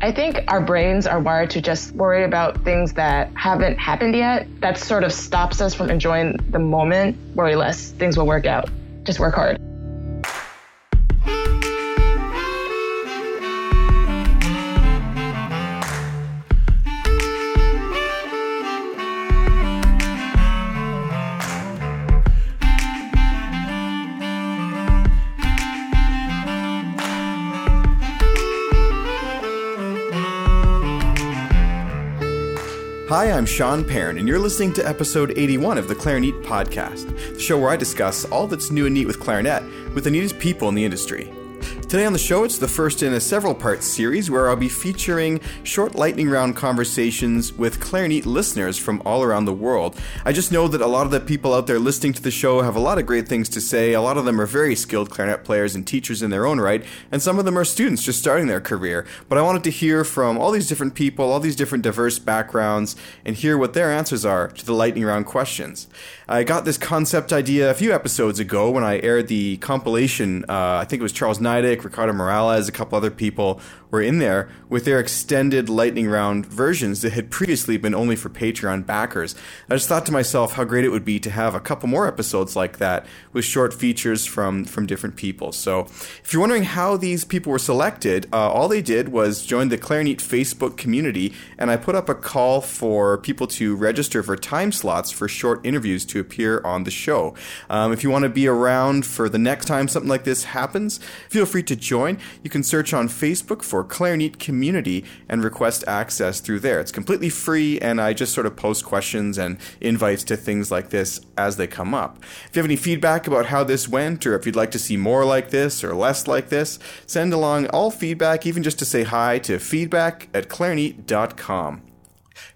I think our brains are wired to just worry about things that haven't happened yet. That sort of stops us from enjoying the moment. Worry less, things will work out. Just work hard. Hi, I'm Sean Perrin, and you're listening to episode 81 of the Clarinet Podcast, the show where I discuss all that's new and neat with clarinet with the neatest people in the industry. Today on the show, it's the first in a several part series where I'll be featuring short lightning round conversations with clarinet listeners from all around the world. I just know that a lot of the people out there listening to the show have a lot of great things to say. A lot of them are very skilled clarinet players and teachers in their own right, and some of them are students just starting their career. But I wanted to hear from all these different people, all these different diverse backgrounds, and hear what their answers are to the lightning round questions. I got this concept idea a few episodes ago when I aired the compilation. Uh, I think it was Charles Neidich, Ricardo Morales, a couple other people were in there with their extended lightning round versions that had previously been only for Patreon backers. I just thought to myself how great it would be to have a couple more episodes like that with short features from from different people. So, if you're wondering how these people were selected, uh, all they did was join the Clarinet Facebook community, and I put up a call for people to register for time slots for short interviews to appear on the show. Um, if you want to be around for the next time something like this happens, feel free to join. You can search on Facebook for Clarinet Community and request access through there. It's completely free, and I just sort of post questions and invites to things like this as they come up. If you have any feedback about how this went, or if you'd like to see more like this or less like this, send along all feedback, even just to say hi, to feedback at clarinet.com.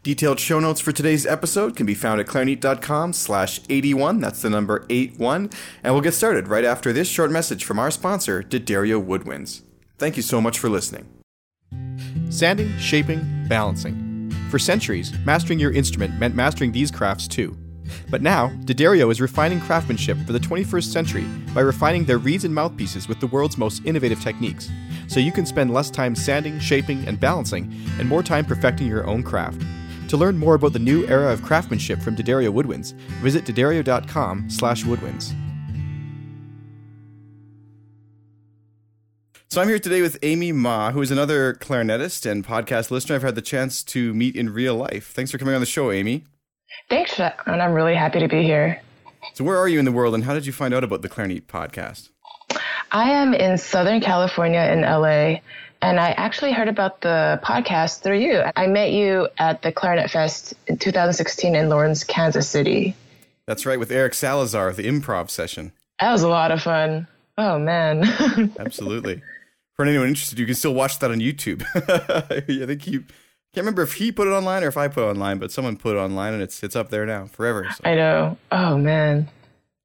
Detailed show notes for today's episode can be found at clarinet.com slash 81. That's the number 81. And we'll get started right after this short message from our sponsor, D'Addario Woodwinds. Thank you so much for listening. Sanding, shaping, balancing. For centuries, mastering your instrument meant mastering these crafts too. But now, D'Addario is refining craftsmanship for the 21st century by refining their reeds and mouthpieces with the world's most innovative techniques, so you can spend less time sanding, shaping, and balancing, and more time perfecting your own craft. To learn more about the new era of craftsmanship from D'Addario Woodwinds, visit d'addario.com slash woodwinds. So I'm here today with Amy Ma, who is another clarinetist and podcast listener I've had the chance to meet in real life. Thanks for coming on the show, Amy. Thanks, and I'm really happy to be here. So where are you in the world and how did you find out about the Clarinet podcast? I am in Southern California in LA, and I actually heard about the podcast through you. I met you at the Clarinet Fest in 2016 in Lawrence, Kansas City. That's right, with Eric Salazar, the improv session. That was a lot of fun. Oh, man. Absolutely for anyone interested, you can still watch that on YouTube. I think you can't remember if he put it online or if I put it online, but someone put it online and it's it's up there now forever. So. I know. Oh man.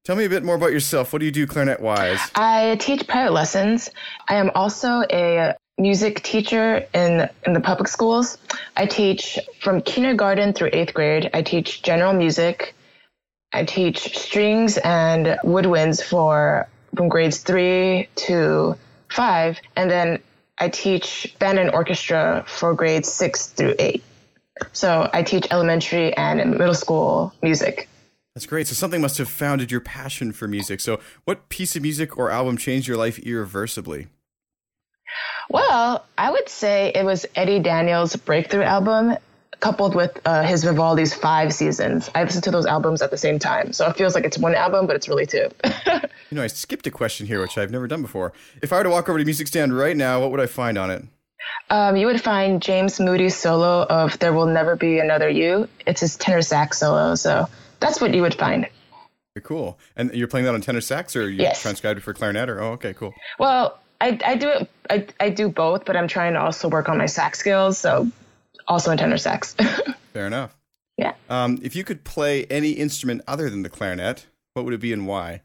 Tell me a bit more about yourself. What do you do clarinet wise? I teach private lessons. I am also a music teacher in in the public schools. I teach from kindergarten through 8th grade. I teach general music. I teach strings and woodwinds for from grades 3 to five, and then I teach band and orchestra for grades six through eight. So I teach elementary and middle school music. That's great. So something must have founded your passion for music. So what piece of music or album changed your life irreversibly? Well, I would say it was Eddie Daniels' breakthrough album coupled with uh, his Vivaldi's five seasons. I listened to those albums at the same time. So it feels like it's one album, but it's really two. you know, I skipped a question here, which I've never done before. If I were to walk over to Music Stand right now, what would I find on it? Um, you would find James Moody's solo of There Will Never Be Another You. It's his tenor sax solo. So that's what you would find. Very cool. And you're playing that on tenor sax or you yes. transcribed it for clarinet or oh okay, cool. Well, I, I do it I, I do both, but I'm trying to also work on my sax skills. So also in tenor sax. Fair enough. Yeah. Um, if you could play any instrument other than the clarinet, what would it be and why?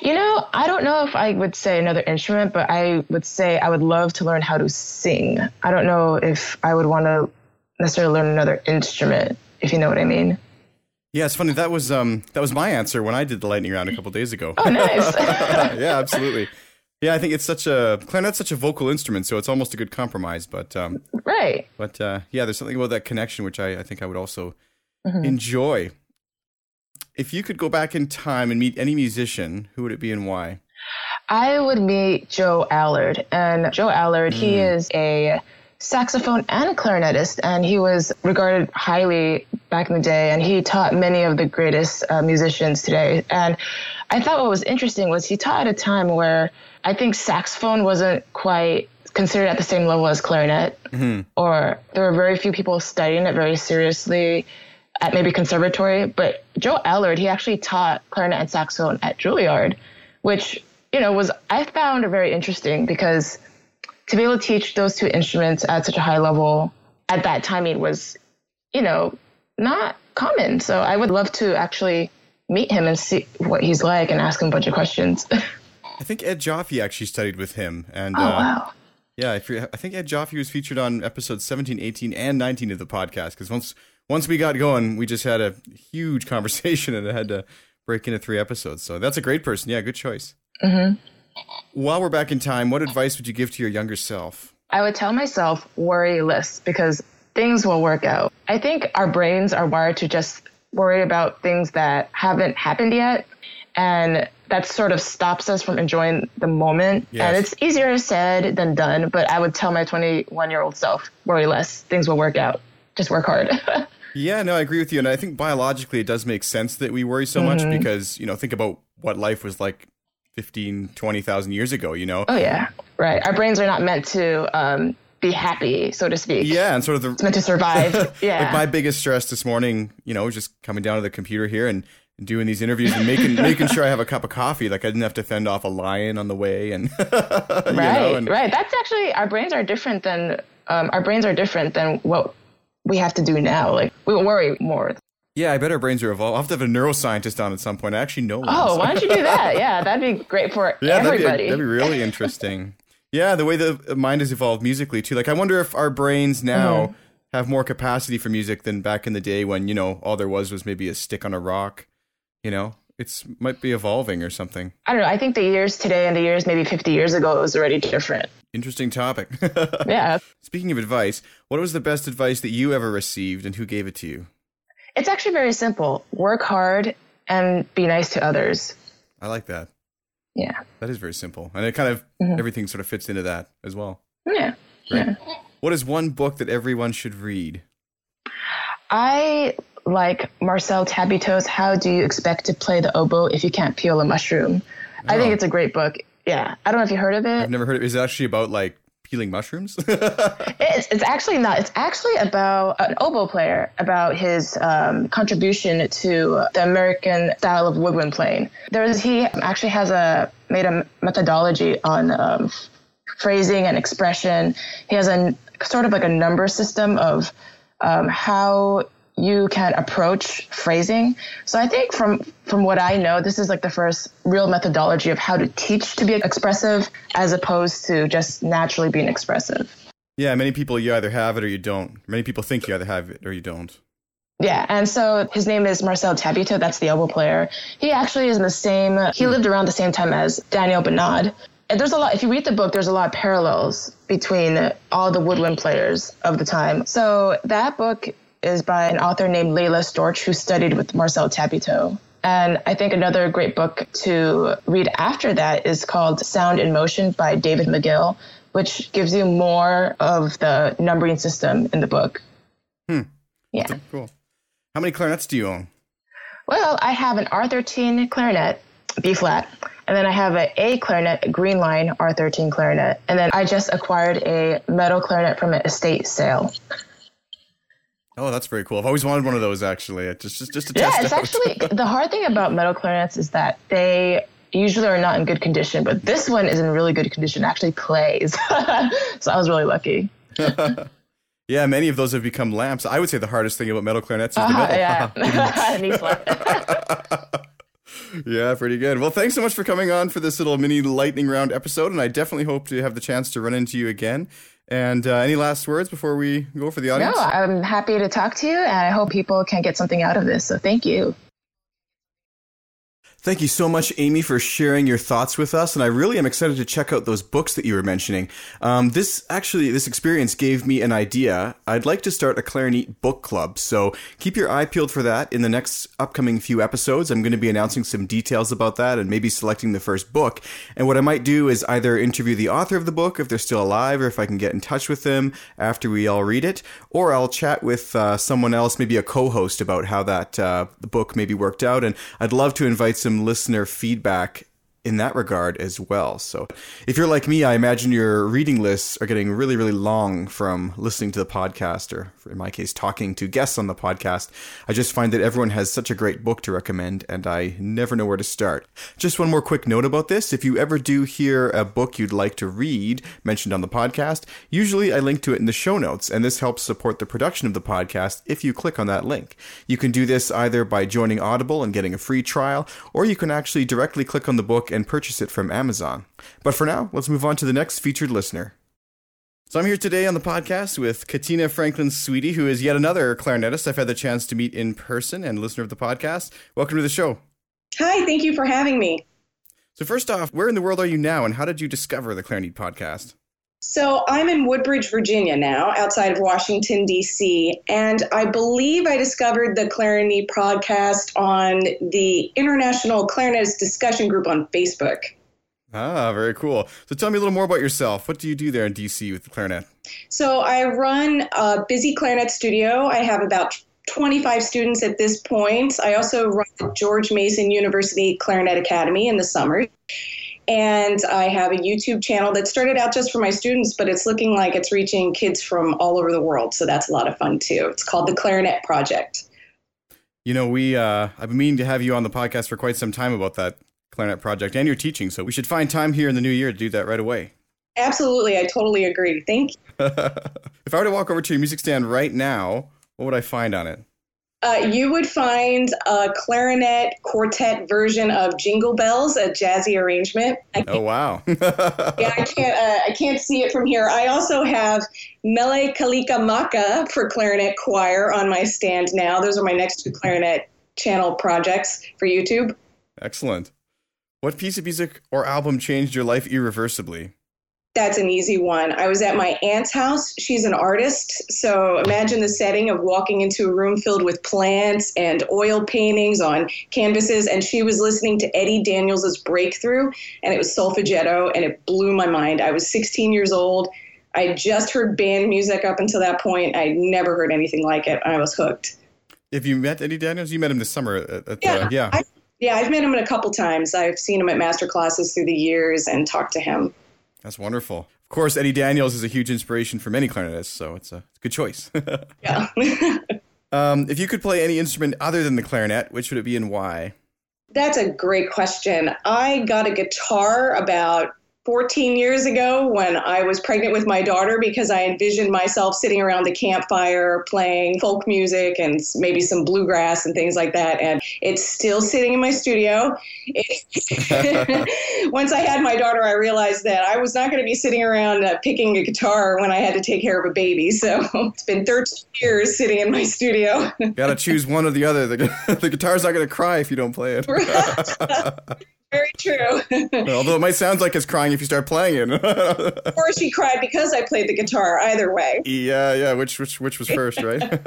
You know, I don't know if I would say another instrument, but I would say I would love to learn how to sing. I don't know if I would want to necessarily learn another instrument, if you know what I mean. Yeah, it's funny. That was um that was my answer when I did the lightning round a couple days ago. Oh, nice. yeah, absolutely. Yeah, I think it's such a clarinet's such a vocal instrument, so it's almost a good compromise. But um, right. But uh, yeah, there's something about that connection which I, I think I would also mm-hmm. enjoy. If you could go back in time and meet any musician, who would it be and why? I would meet Joe Allard. And Joe Allard, mm. he is a saxophone and clarinetist, and he was regarded highly back in the day, and he taught many of the greatest uh, musicians today. And I thought what was interesting was he taught at a time where I think saxophone wasn't quite considered at the same level as clarinet, mm-hmm. or there were very few people studying it very seriously at maybe conservatory. But Joe Allard, he actually taught clarinet and saxophone at Juilliard, which you know was I found very interesting because to be able to teach those two instruments at such a high level at that timing was, you know, not common. So I would love to actually meet him and see what he's like and ask him a bunch of questions. I think Ed Joffe actually studied with him. And, oh, uh, wow. Yeah, I think Ed Joffe was featured on episodes 17, 18, and 19 of the podcast because once once we got going, we just had a huge conversation and it had to break into three episodes. So that's a great person. Yeah, good choice. Mm-hmm. While we're back in time, what advice would you give to your younger self? I would tell myself worry less because things will work out. I think our brains are wired to just worry about things that haven't happened yet. And that sort of stops us from enjoying the moment. Yes. And it's easier said than done. But I would tell my 21 year old self worry less. Things will work out. Just work hard. yeah, no, I agree with you. And I think biologically it does make sense that we worry so mm-hmm. much because, you know, think about what life was like 15, 20,000 years ago, you know? Oh, yeah. Right. Our brains are not meant to um, be happy, so to speak. Yeah. And sort of the. It's meant to survive. yeah. like my biggest stress this morning, you know, just coming down to the computer here and doing these interviews and making making sure I have a cup of coffee. Like I didn't have to fend off a lion on the way, and right, know, and, right. That's actually our brains are different than um, our brains are different than what we have to do now. Like we worry more. Yeah, I bet our brains are evolved. I'll have to have a neuroscientist on at some point. I actually know. One, oh, so. why don't you do that? Yeah, that'd be great for yeah, everybody. That'd be, that'd be really interesting. Yeah, the way the mind has evolved musically too. Like, I wonder if our brains now mm-hmm. have more capacity for music than back in the day when you know all there was was maybe a stick on a rock. You know, it's might be evolving or something. I don't know. I think the years today and the years maybe 50 years ago it was already different. Interesting topic. yeah. Speaking of advice, what was the best advice that you ever received and who gave it to you? It's actually very simple. Work hard and be nice to others. I like that. Yeah. That is very simple. And it kind of, mm-hmm. everything sort of fits into that as well. Yeah. Yeah. What is one book that everyone should read? I like Marcel Tabuteau's How Do You Expect to Play the Oboe If You Can't Peel a Mushroom. Oh. I think oh. it's a great book. Yeah. I don't know if you heard of it. I've never heard of it. Is it actually about like peeling mushrooms? it's, it's actually not. It's actually about an oboe player, about his um, contribution to the American style of woodwind playing. There's he actually has a made a methodology on um, phrasing and expression. He has a sort of like a number system of um, how you can approach phrasing. So I think from from what I know, this is like the first real methodology of how to teach to be expressive as opposed to just naturally being expressive. Yeah, many people you either have it or you don't. Many people think you either have it or you don't. Yeah, and so his name is Marcel Tabuteau. That's the oboe player. He actually is in the same. He lived around the same time as Daniel Bonade. And there's a lot. If you read the book, there's a lot of parallels between all the woodwind players of the time. So that book is by an author named Laila Storch, who studied with Marcel Tabuteau. And I think another great book to read after that is called Sound in Motion by David McGill, which gives you more of the numbering system in the book. Hmm. Yeah. cool. How many clarinets do you own? Well, I have an R13 clarinet, B flat, and then I have an A clarinet, a green line R13 clarinet, and then I just acquired a metal clarinet from an estate sale. Oh, that's very cool. I've always wanted one of those actually. Just just just to yeah, test Yeah, it's actually the hard thing about metal clarinets is that they usually are not in good condition, but this one is in really good condition. Actually plays, so I was really lucky. yeah, many of those have become lamps. I would say the hardest thing about metal clarinets is uh, the uh-huh, metal. Yeah. yeah, pretty good. Well, thanks so much for coming on for this little mini lightning round episode, and I definitely hope to have the chance to run into you again. And uh, any last words before we go for the audience? No, I'm happy to talk to you, and I hope people can get something out of this. So thank you. Thank you so much, Amy, for sharing your thoughts with us. And I really am excited to check out those books that you were mentioning. Um, this actually, this experience gave me an idea. I'd like to start a clarinet book club. So keep your eye peeled for that. In the next upcoming few episodes, I'm going to be announcing some details about that and maybe selecting the first book. And what I might do is either interview the author of the book if they're still alive or if I can get in touch with them after we all read it, or I'll chat with uh, someone else, maybe a co host, about how that uh, book maybe worked out. And I'd love to invite some some listener feedback in that regard as well. So if you're like me, I imagine your reading lists are getting really, really long from listening to the podcast, or in my case, talking to guests on the podcast. I just find that everyone has such a great book to recommend, and I never know where to start. Just one more quick note about this. If you ever do hear a book you'd like to read mentioned on the podcast, usually I link to it in the show notes, and this helps support the production of the podcast if you click on that link. You can do this either by joining Audible and getting a free trial, or you can actually directly click on the book and purchase it from Amazon. But for now, let's move on to the next featured listener. So I'm here today on the podcast with Katina Franklin Sweetie, who is yet another clarinetist I've had the chance to meet in person and listener of the podcast. Welcome to the show. Hi, thank you for having me. So first off, where in the world are you now and how did you discover the Clarinet podcast? So I'm in Woodbridge, Virginia now, outside of Washington, D.C. And I believe I discovered the Clarinet podcast on the International Clarinetist Discussion Group on Facebook. Ah, very cool. So tell me a little more about yourself. What do you do there in DC with the clarinet? So I run a busy clarinet studio. I have about 25 students at this point. I also run the George Mason University Clarinet Academy in the summer. And I have a YouTube channel that started out just for my students, but it's looking like it's reaching kids from all over the world. So that's a lot of fun too. It's called the Clarinet Project. You know, we uh, I've been meaning to have you on the podcast for quite some time about that Clarinet Project and your teaching. So we should find time here in the new year to do that right away. Absolutely, I totally agree. Thank you. if I were to walk over to your music stand right now, what would I find on it? Uh, you would find a clarinet quartet version of Jingle Bells, a jazzy arrangement. Oh wow! yeah, I can't. Uh, I can't see it from here. I also have Mele Kalikimaka for clarinet choir on my stand now. Those are my next two clarinet channel projects for YouTube. Excellent. What piece of music or album changed your life irreversibly? That's an easy one. I was at my aunt's house. She's an artist. So imagine the setting of walking into a room filled with plants and oil paintings on canvases. And she was listening to Eddie Daniels' Breakthrough, and it was solfeggietto, and it blew my mind. I was 16 years old. I just heard band music up until that point. I'd never heard anything like it. I was hooked. If you met Eddie Daniels? You met him this summer. At, at, yeah. Uh, yeah. I, yeah, I've met him a couple times. I've seen him at master classes through the years and talked to him. That's wonderful. Of course, Eddie Daniels is a huge inspiration for many clarinetists, so it's a good choice. yeah. um, if you could play any instrument other than the clarinet, which would it be and why? That's a great question. I got a guitar about 14 years ago when I was pregnant with my daughter because I envisioned myself sitting around the campfire playing folk music and maybe some bluegrass and things like that. And it's still sitting in my studio. Once I had my daughter, I realized that I was not going to be sitting around uh, picking a guitar when I had to take care of a baby. So it's been 13 years sitting in my studio. Got to choose one or the other. The, the guitar's not going to cry if you don't play it. Very true. Although it might sound like it's crying if you start playing it. or she cried because I played the guitar. Either way. Yeah, yeah. Which which which was first, right?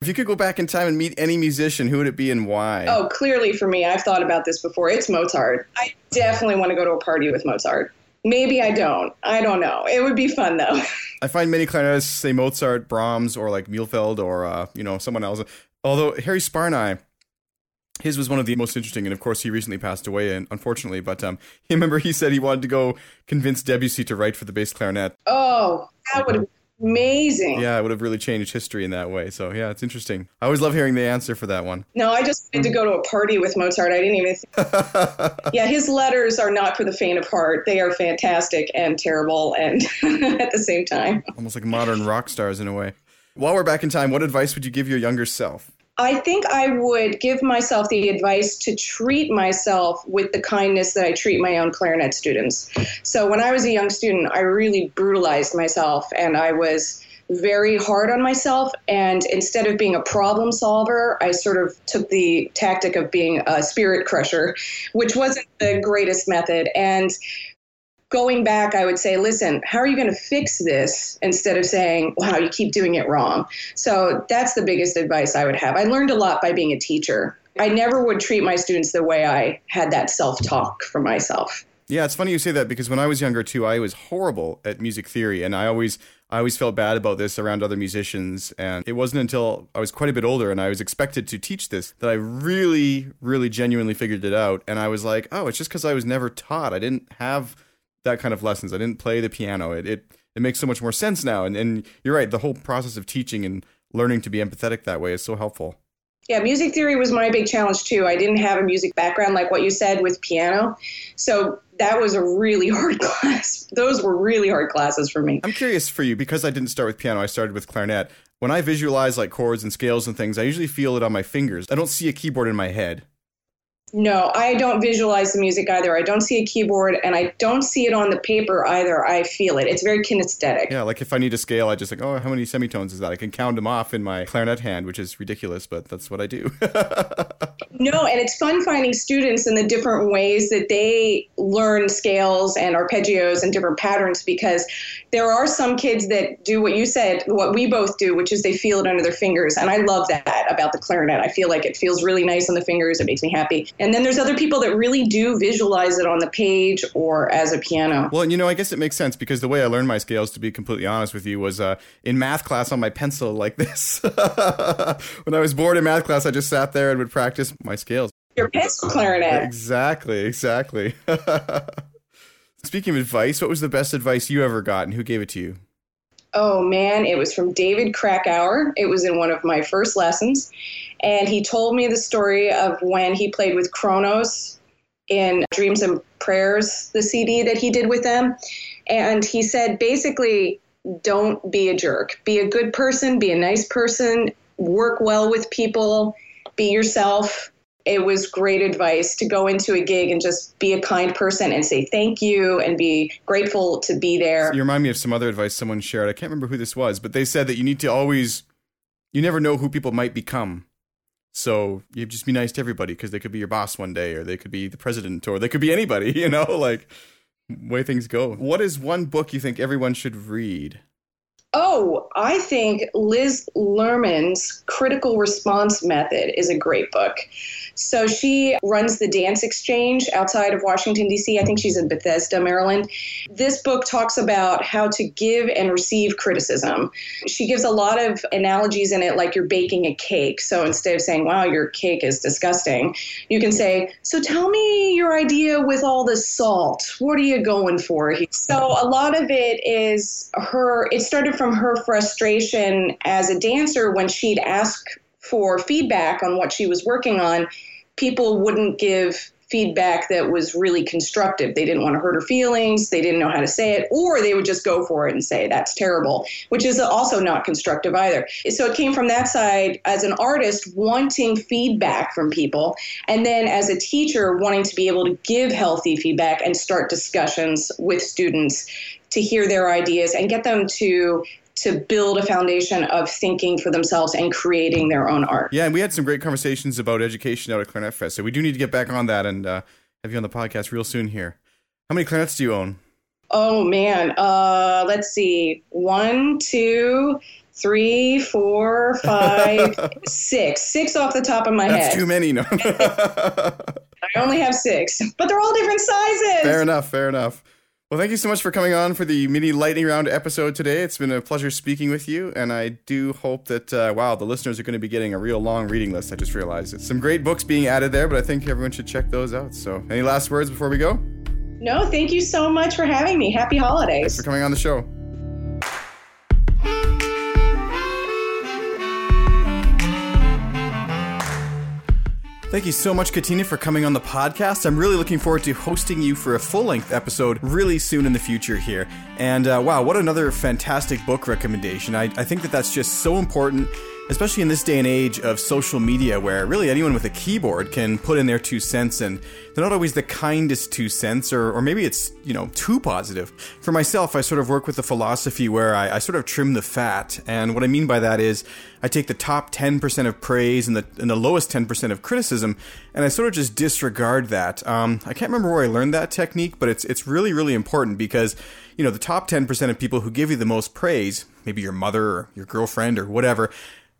if you could go back in time and meet any musician, who would it be and why? Oh, clearly for me, I've thought about this before. It's Mozart. I definitely want to go to a party with Mozart. Maybe I don't. I don't know. It would be fun though. I find many clarinetists say Mozart, Brahms, or like Mühlfeld, or uh, you know someone else. Although Harry Sparnaay his was one of the most interesting, and of course, he recently passed away, and unfortunately, but um, he remember he said he wanted to go convince Debussy to write for the bass clarinet. Oh, that would have been amazing. Yeah, it would have really changed history in that way. So yeah, it's interesting. I always love hearing the answer for that one. No, I just wanted to go to a party with Mozart. I didn't even. yeah, his letters are not for the faint of heart. They are fantastic and terrible, and at the same time, almost like modern rock stars in a way. While we're back in time, what advice would you give your younger self? I think I would give myself the advice to treat myself with the kindness that I treat my own clarinet students. So when I was a young student, I really brutalized myself and I was very hard on myself. And instead of being a problem solver, I sort of took the tactic of being a spirit crusher, which wasn't the greatest method. And going back, I would say, listen, how are you going to fix this instead of saying, wow, you keep doing it wrong? So that's the biggest advice I would have. I learned a lot by being a teacher. I never would treat my students the way I had that self talk for myself. Yeah, it's funny you say that because when I was younger too, I was horrible at music theory, and I always I always felt bad about this around other musicians. And it wasn't until I was quite a bit older and I was expected to teach this that I really, really genuinely figured it out. And I was like, oh, it's just because I was never taught. I didn't have that kind of lessons. I didn't play the piano. It it, it makes so much more sense now. And and you're right. The whole process of teaching and learning to be empathetic that way is so helpful. Yeah, music theory was my big challenge too. I didn't have a music background like what you said with piano. So that was a really hard class. Those were really hard classes for me. I'm curious for you because I didn't start with piano, I started with clarinet. When I visualize like chords and scales and things, I usually feel it on my fingers. I don't see a keyboard in my head. No, I don't visualize the music either. I don't see a keyboard and I don't see it on the paper either. I feel it. It's very kinesthetic. Yeah, like if I need a scale, I just like, oh, how many semitones is that? I can count them off in my clarinet hand, which is ridiculous, but that's what I do. no, and it's fun finding students in the different ways that they learn scales and arpeggios and different patterns because there are some kids that do what you said, what we both do, which is they feel it under their fingers. And I love that about the clarinet. I feel like it feels really nice on the fingers. It makes me happy. And then there's other people that really do visualize it on the page or as a piano. Well, you know, I guess it makes sense because the way I learned my scales, to be completely honest with you, was uh, in math class on my pencil like this. when I was bored in math class, I just sat there and would practice my scales. Your pencil clarinet. Exactly, exactly. Speaking of advice, what was the best advice you ever got and who gave it to you? Oh man, it was from David Krakauer. It was in one of my first lessons. And he told me the story of when he played with Kronos in Dreams and Prayers, the CD that he did with them. And he said basically, don't be a jerk. Be a good person, be a nice person, work well with people, be yourself, it was great advice to go into a gig and just be a kind person and say thank you and be grateful to be there. You remind me of some other advice someone shared. I can't remember who this was, but they said that you need to always, you never know who people might become. So you just be nice to everybody because they could be your boss one day, or they could be the president, or they could be anybody. You know, like way things go. What is one book you think everyone should read? Oh, I think Liz Lerman's Critical Response Method is a great book. So she runs the Dance Exchange outside of Washington, D.C. I think she's in Bethesda, Maryland. This book talks about how to give and receive criticism. She gives a lot of analogies in it, like you're baking a cake. So instead of saying, wow, your cake is disgusting, you can say, so tell me your idea with all the salt. What are you going for? So a lot of it is her, it started from her frustration as a dancer when she'd ask for feedback on what she was working on, people wouldn't give feedback that was really constructive. They didn't want to hurt her feelings, they didn't know how to say it, or they would just go for it and say, that's terrible, which is also not constructive either. So it came from that side as an artist wanting feedback from people, and then as a teacher wanting to be able to give healthy feedback and start discussions with students to hear their ideas and get them to to build a foundation of thinking for themselves and creating their own art. Yeah, and we had some great conversations about education out at Clarinet Fest, so we do need to get back on that and uh, have you on the podcast real soon here. How many clarinets do you own? Oh man, uh, let's see, one, two, three, four, five, six. Six off the top of my That's head. That's too many. No. I only have six, but they're all different sizes. Fair enough. Fair enough. Well, thank you so much for coming on for the mini lightning round episode today. It's been a pleasure speaking with you, and I do hope that uh, wow, the listeners are going to be getting a real long reading list. I just realized it's some great books being added there, but I think everyone should check those out. So, any last words before we go? No, thank you so much for having me. Happy holidays. Thanks for coming on the show. Thank you so much, Katina, for coming on the podcast. I'm really looking forward to hosting you for a full length episode really soon in the future here. And uh, wow, what another fantastic book recommendation. I, I think that that's just so important especially in this day and age of social media where really anyone with a keyboard can put in their two cents and they're not always the kindest two cents or, or maybe it's you know too positive. For myself i sort of work with a philosophy where I, I sort of trim the fat. And what i mean by that is i take the top 10% of praise and the, and the lowest 10% of criticism and i sort of just disregard that. Um, i can't remember where i learned that technique but it's, it's really really important because you know the top 10% of people who give you the most praise maybe your mother or your girlfriend or whatever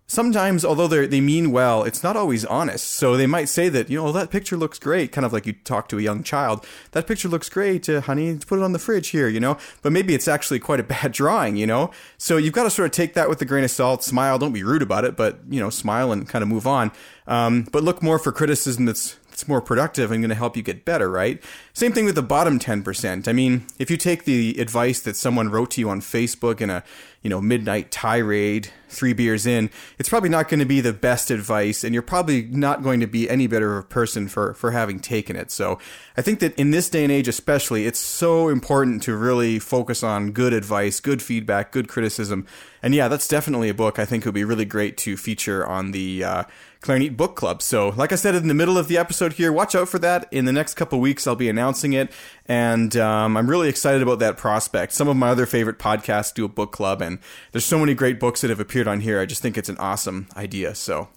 sometimes although they they mean well it's not always honest. So they might say that you know that picture looks great kind of like you talk to a young child. That picture looks great uh, honey. Put it on the fridge here you know? But maybe it's actually quite a bad drawing you know? So you've got to sort of take that with a grain of salt smile don't be rude about it but you know smile and kind of move on. Um, but look more for criticism that's it's more productive and going to help you get better, right? Same thing with the bottom 10%. I mean, if you take the advice that someone wrote to you on Facebook in a, you know, midnight tirade, three beers in, it's probably not going to be the best advice and you're probably not going to be any better of a person for for having taken it. So, I think that in this day and age especially, it's so important to really focus on good advice, good feedback, good criticism. And yeah, that's definitely a book I think would be really great to feature on the uh, Clarinet Book Club. So, like I said in the middle of the episode here, watch out for that. In the next couple weeks, I'll be announcing it, and um, I'm really excited about that prospect. Some of my other favorite podcasts do a book club, and there's so many great books that have appeared on here. I just think it's an awesome idea. So,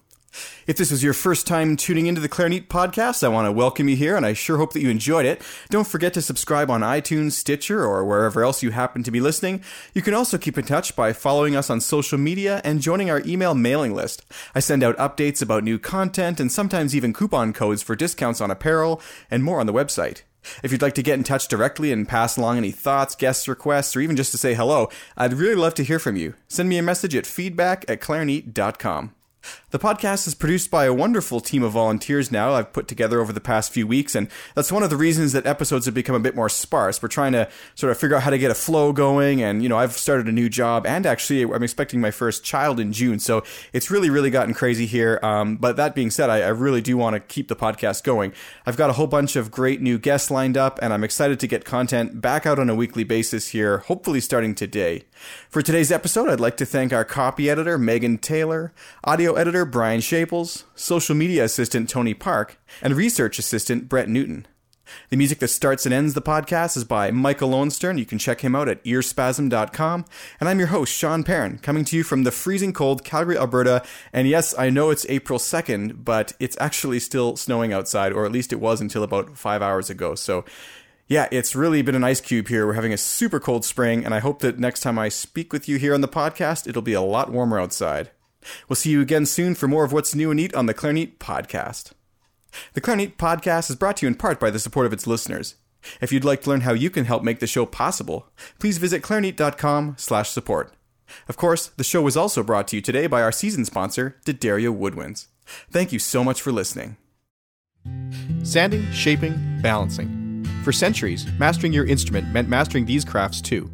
if this was your first time tuning into the Clarinet podcast, I want to welcome you here, and I sure hope that you enjoyed it. Don't forget to subscribe on iTunes, Stitcher, or wherever else you happen to be listening. You can also keep in touch by following us on social media and joining our email mailing list. I send out updates about new content and sometimes even coupon codes for discounts on apparel and more on the website. If you'd like to get in touch directly and pass along any thoughts, guest requests, or even just to say hello, I'd really love to hear from you. Send me a message at feedback at clarinet.com. The podcast is produced by a wonderful team of volunteers now I've put together over the past few weeks, and that's one of the reasons that episodes have become a bit more sparse. We're trying to sort of figure out how to get a flow going, and you know, I've started a new job, and actually, I'm expecting my first child in June, so it's really, really gotten crazy here. Um, but that being said, I, I really do want to keep the podcast going. I've got a whole bunch of great new guests lined up, and I'm excited to get content back out on a weekly basis here, hopefully starting today. For today's episode, I'd like to thank our copy editor, Megan Taylor, audio editor, Brian Shaples, social media assistant, Tony Park, and research assistant, Brett Newton. The music that starts and ends the podcast is by Michael Lowenstern. You can check him out at earspasm.com. And I'm your host, Sean Perrin, coming to you from the freezing cold Calgary, Alberta. And yes, I know it's April 2nd, but it's actually still snowing outside, or at least it was until about five hours ago. So yeah, it's really been an ice cube here. We're having a super cold spring, and I hope that next time I speak with you here on the podcast, it'll be a lot warmer outside. We'll see you again soon for more of what's new and neat on the Clarinet podcast. The Clarinet podcast is brought to you in part by the support of its listeners. If you'd like to learn how you can help make the show possible, please visit clarinet.com/support. Of course, the show was also brought to you today by our season sponsor, D'Addario Woodwinds. Thank you so much for listening. Sanding, shaping, balancing. For centuries, mastering your instrument meant mastering these crafts too.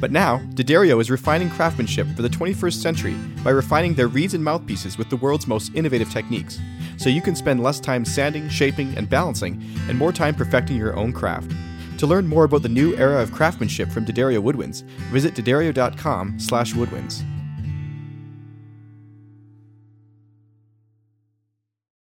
But now, D'Addario is refining craftsmanship for the 21st century by refining their reeds and mouthpieces with the world's most innovative techniques, so you can spend less time sanding, shaping, and balancing, and more time perfecting your own craft. To learn more about the new era of craftsmanship from D'Addario Woodwinds, visit d'addario.com slash woodwinds.